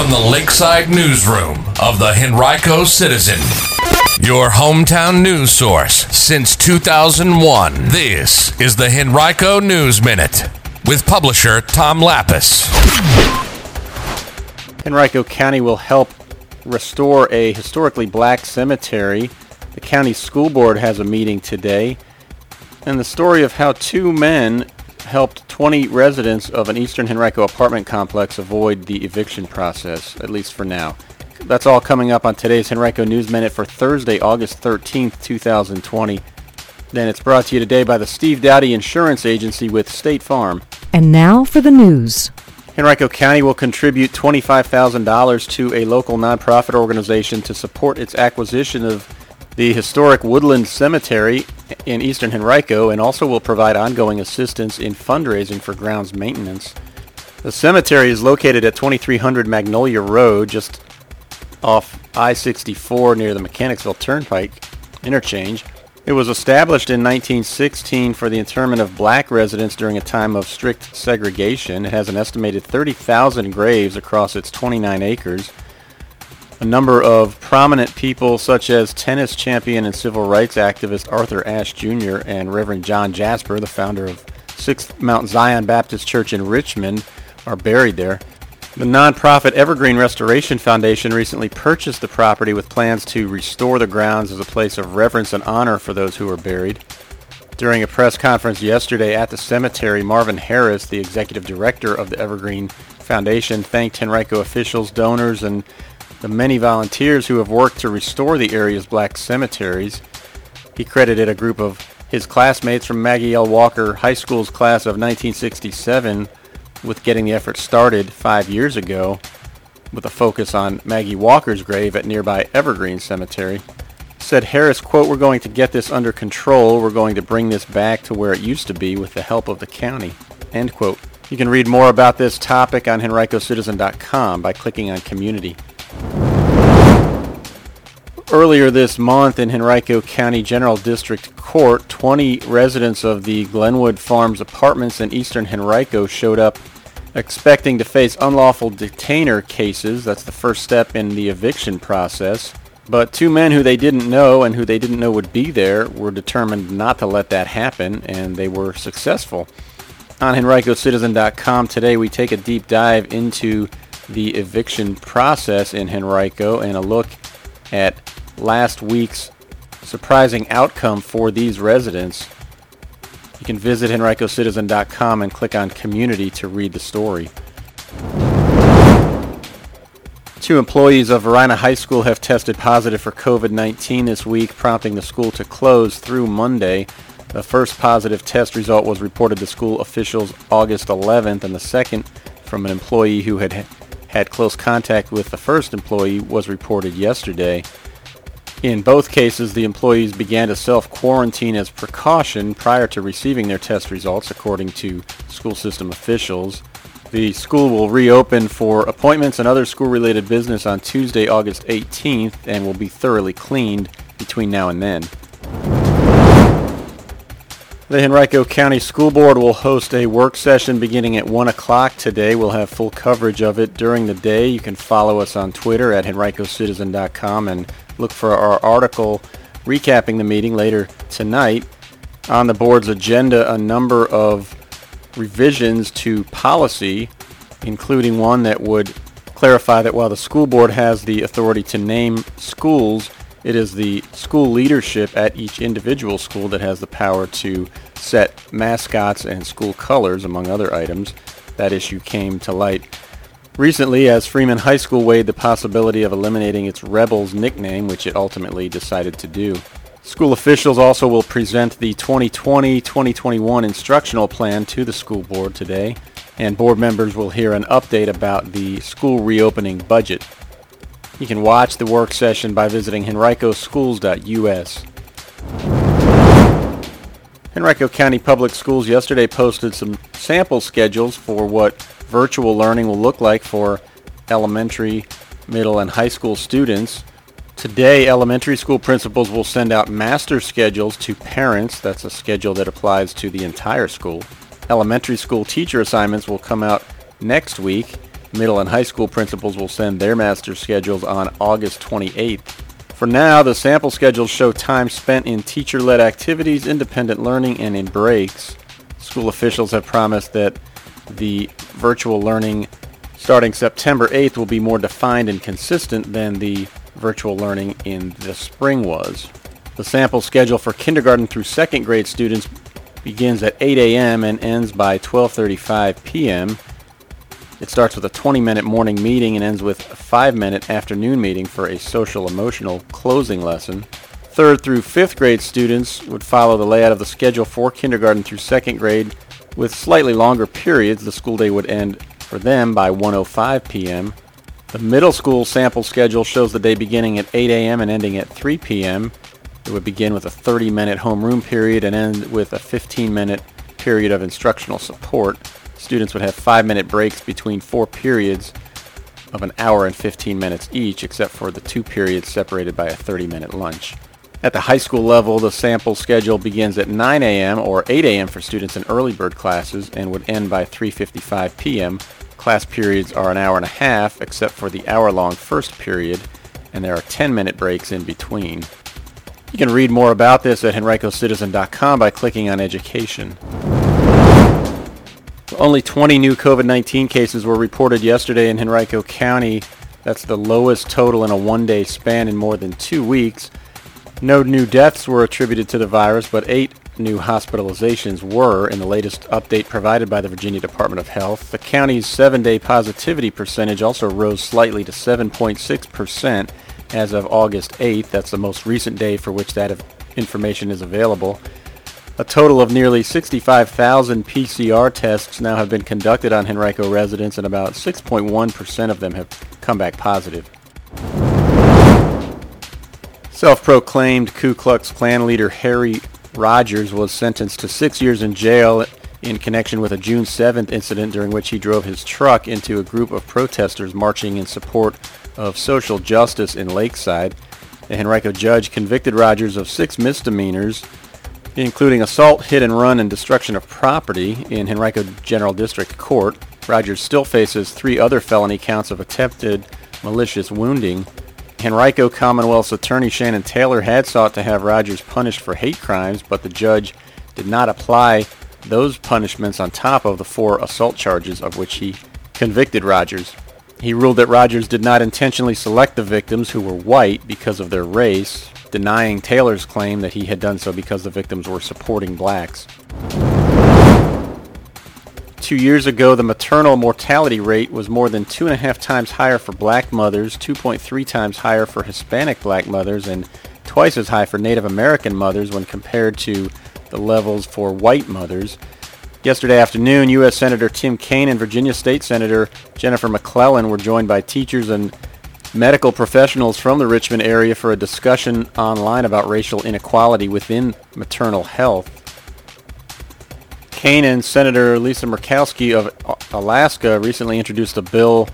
from the Lakeside Newsroom of the Henrico Citizen, your hometown news source since 2001. This is the Henrico News Minute with publisher Tom Lappas. Henrico County will help restore a historically black cemetery. The county school board has a meeting today. And the story of how two men helped 20 residents of an Eastern Henrico apartment complex avoid the eviction process, at least for now. That's all coming up on today's Henrico News Minute for Thursday, August 13th, 2020. Then it's brought to you today by the Steve Dowdy Insurance Agency with State Farm. And now for the news. Henrico County will contribute $25,000 to a local nonprofit organization to support its acquisition of the historic Woodland Cemetery in eastern Henrico and also will provide ongoing assistance in fundraising for grounds maintenance. The cemetery is located at 2300 Magnolia Road, just off I-64 near the Mechanicsville Turnpike interchange. It was established in 1916 for the interment of black residents during a time of strict segregation. It has an estimated 30,000 graves across its 29 acres. A number of prominent people such as tennis champion and civil rights activist Arthur Ashe Jr. and Reverend John Jasper, the founder of Sixth Mount Zion Baptist Church in Richmond, are buried there. The nonprofit Evergreen Restoration Foundation recently purchased the property with plans to restore the grounds as a place of reverence and honor for those who are buried. During a press conference yesterday at the cemetery, Marvin Harris, the executive director of the Evergreen Foundation, thanked Henrico officials, donors, and the many volunteers who have worked to restore the area's black cemeteries. He credited a group of his classmates from Maggie L. Walker High School's class of 1967 with getting the effort started five years ago with a focus on Maggie Walker's grave at nearby Evergreen Cemetery. Said Harris, quote, we're going to get this under control. We're going to bring this back to where it used to be with the help of the county, end quote. You can read more about this topic on henricocitizen.com by clicking on community. Earlier this month in Henrico County General District Court, 20 residents of the Glenwood Farms apartments in eastern Henrico showed up expecting to face unlawful detainer cases. That's the first step in the eviction process. But two men who they didn't know and who they didn't know would be there were determined not to let that happen, and they were successful. On HenricoCitizen.com today, we take a deep dive into the eviction process in Henrico and a look at last week's surprising outcome for these residents. You can visit henricocitizen.com and click on community to read the story. Two employees of Varina High School have tested positive for COVID-19 this week, prompting the school to close through Monday. The first positive test result was reported to school officials August 11th, and the second from an employee who had had close contact with the first employee was reported yesterday. In both cases, the employees began to self-quarantine as precaution prior to receiving their test results, according to school system officials. The school will reopen for appointments and other school-related business on Tuesday, August 18th, and will be thoroughly cleaned between now and then. The Henrico County School Board will host a work session beginning at 1 o'clock today. We'll have full coverage of it during the day. You can follow us on Twitter at henricocitizen.com and look for our article recapping the meeting later tonight. On the board's agenda, a number of revisions to policy, including one that would clarify that while the school board has the authority to name schools, it is the school leadership at each individual school that has the power to set mascots and school colors, among other items. That issue came to light recently as Freeman High School weighed the possibility of eliminating its Rebels nickname, which it ultimately decided to do. School officials also will present the 2020-2021 instructional plan to the school board today, and board members will hear an update about the school reopening budget. You can watch the work session by visiting henricoschools.us. Henrico County Public Schools yesterday posted some sample schedules for what virtual learning will look like for elementary, middle, and high school students. Today, elementary school principals will send out master schedules to parents. That's a schedule that applies to the entire school. Elementary school teacher assignments will come out next week. Middle and high school principals will send their master schedules on August 28th. For now, the sample schedules show time spent in teacher-led activities, independent learning, and in breaks. School officials have promised that the virtual learning starting September 8th will be more defined and consistent than the virtual learning in the spring was. The sample schedule for kindergarten through second grade students begins at 8 a.m. and ends by 12:35 p.m. It starts with a 20-minute morning meeting and ends with a 5-minute afternoon meeting for a social emotional closing lesson. Third through 5th grade students would follow the layout of the schedule for kindergarten through second grade with slightly longer periods. The school day would end for them by 1:05 p.m. The middle school sample schedule shows the day beginning at 8 a.m. and ending at 3 p.m. It would begin with a 30-minute homeroom period and end with a 15-minute period of instructional support. Students would have 5-minute breaks between four periods of an hour and 15 minutes each, except for the two periods separated by a 30-minute lunch. At the high school level, the sample schedule begins at 9 a.m. or 8 a.m. for students in early bird classes and would end by 3.55 p.m. Class periods are an hour and a half, except for the hour-long first period, and there are 10-minute breaks in between. You can read more about this at henricocitizen.com by clicking on Education. Only 20 new COVID-19 cases were reported yesterday in Henrico County. That's the lowest total in a one-day span in more than two weeks. No new deaths were attributed to the virus, but eight new hospitalizations were in the latest update provided by the Virginia Department of Health. The county's seven-day positivity percentage also rose slightly to 7.6% as of August 8th. That's the most recent day for which that information is available. A total of nearly 65,000 PCR tests now have been conducted on Henrico residents, and about 6.1% of them have come back positive. Self-proclaimed Ku Klux Klan leader Harry Rogers was sentenced to six years in jail in connection with a June 7th incident during which he drove his truck into a group of protesters marching in support of social justice in Lakeside. The Henrico judge convicted Rogers of six misdemeanors, including assault, hit and run, and destruction of property in Henrico General District Court. Rogers still faces three other felony counts of attempted malicious wounding. Henrico Commonwealth's attorney Shannon Taylor had sought to have Rogers punished for hate crimes, but the judge did not apply those punishments on top of the four assault charges of which he convicted Rogers. He ruled that Rogers did not intentionally select the victims who were white because of their race, denying Taylor's claim that he had done so because the victims were supporting blacks. Two years ago, the maternal mortality rate was more than two and a half times higher for black mothers, 2.3 times higher for Hispanic black mothers, and twice as high for Native American mothers when compared to the levels for white mothers. Yesterday afternoon, U.S. Senator Tim Kaine and Virginia State Senator Jennifer McClellan were joined by teachers and medical professionals from the Richmond area for a discussion online about racial inequality within maternal health. Kaine and Senator Lisa Murkowski of Alaska recently introduced a bill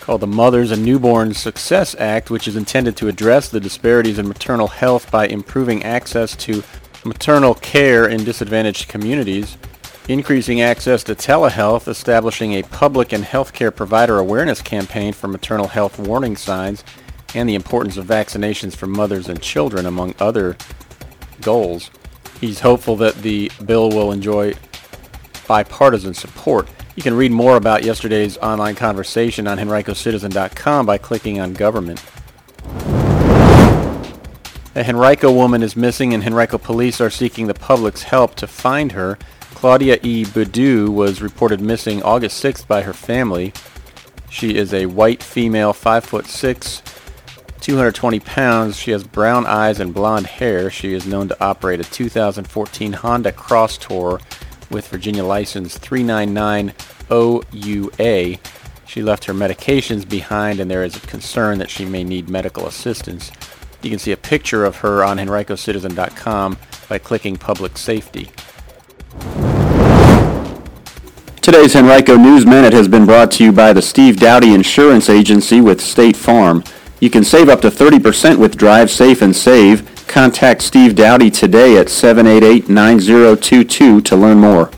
called the Mothers and Newborn Success Act, which is intended to address the disparities in maternal health by improving access to maternal care in disadvantaged communities increasing access to telehealth, establishing a public and healthcare provider awareness campaign for maternal health warning signs, and the importance of vaccinations for mothers and children, among other goals. He's hopeful that the bill will enjoy bipartisan support. You can read more about yesterday's online conversation on henricocitizen.com by clicking on government. A Henrico woman is missing and Henrico police are seeking the public's help to find her. Claudia E. Boudou was reported missing August 6th by her family. She is a white female, 5 foot 6, 220 pounds. She has brown eyes and blonde hair. She is known to operate a 2014 Honda Crosstour with Virginia license 399 OUA. She left her medications behind and there is a concern that she may need medical assistance. You can see a picture of her on henricocitizen.com by clicking Public Safety. Today's Henrico News Minute has been brought to you by the Steve Dowdy Insurance Agency with State Farm. You can save up to 30% with Drive Safe and Save. Contact Steve Dowdy today at 788-9022 to learn more.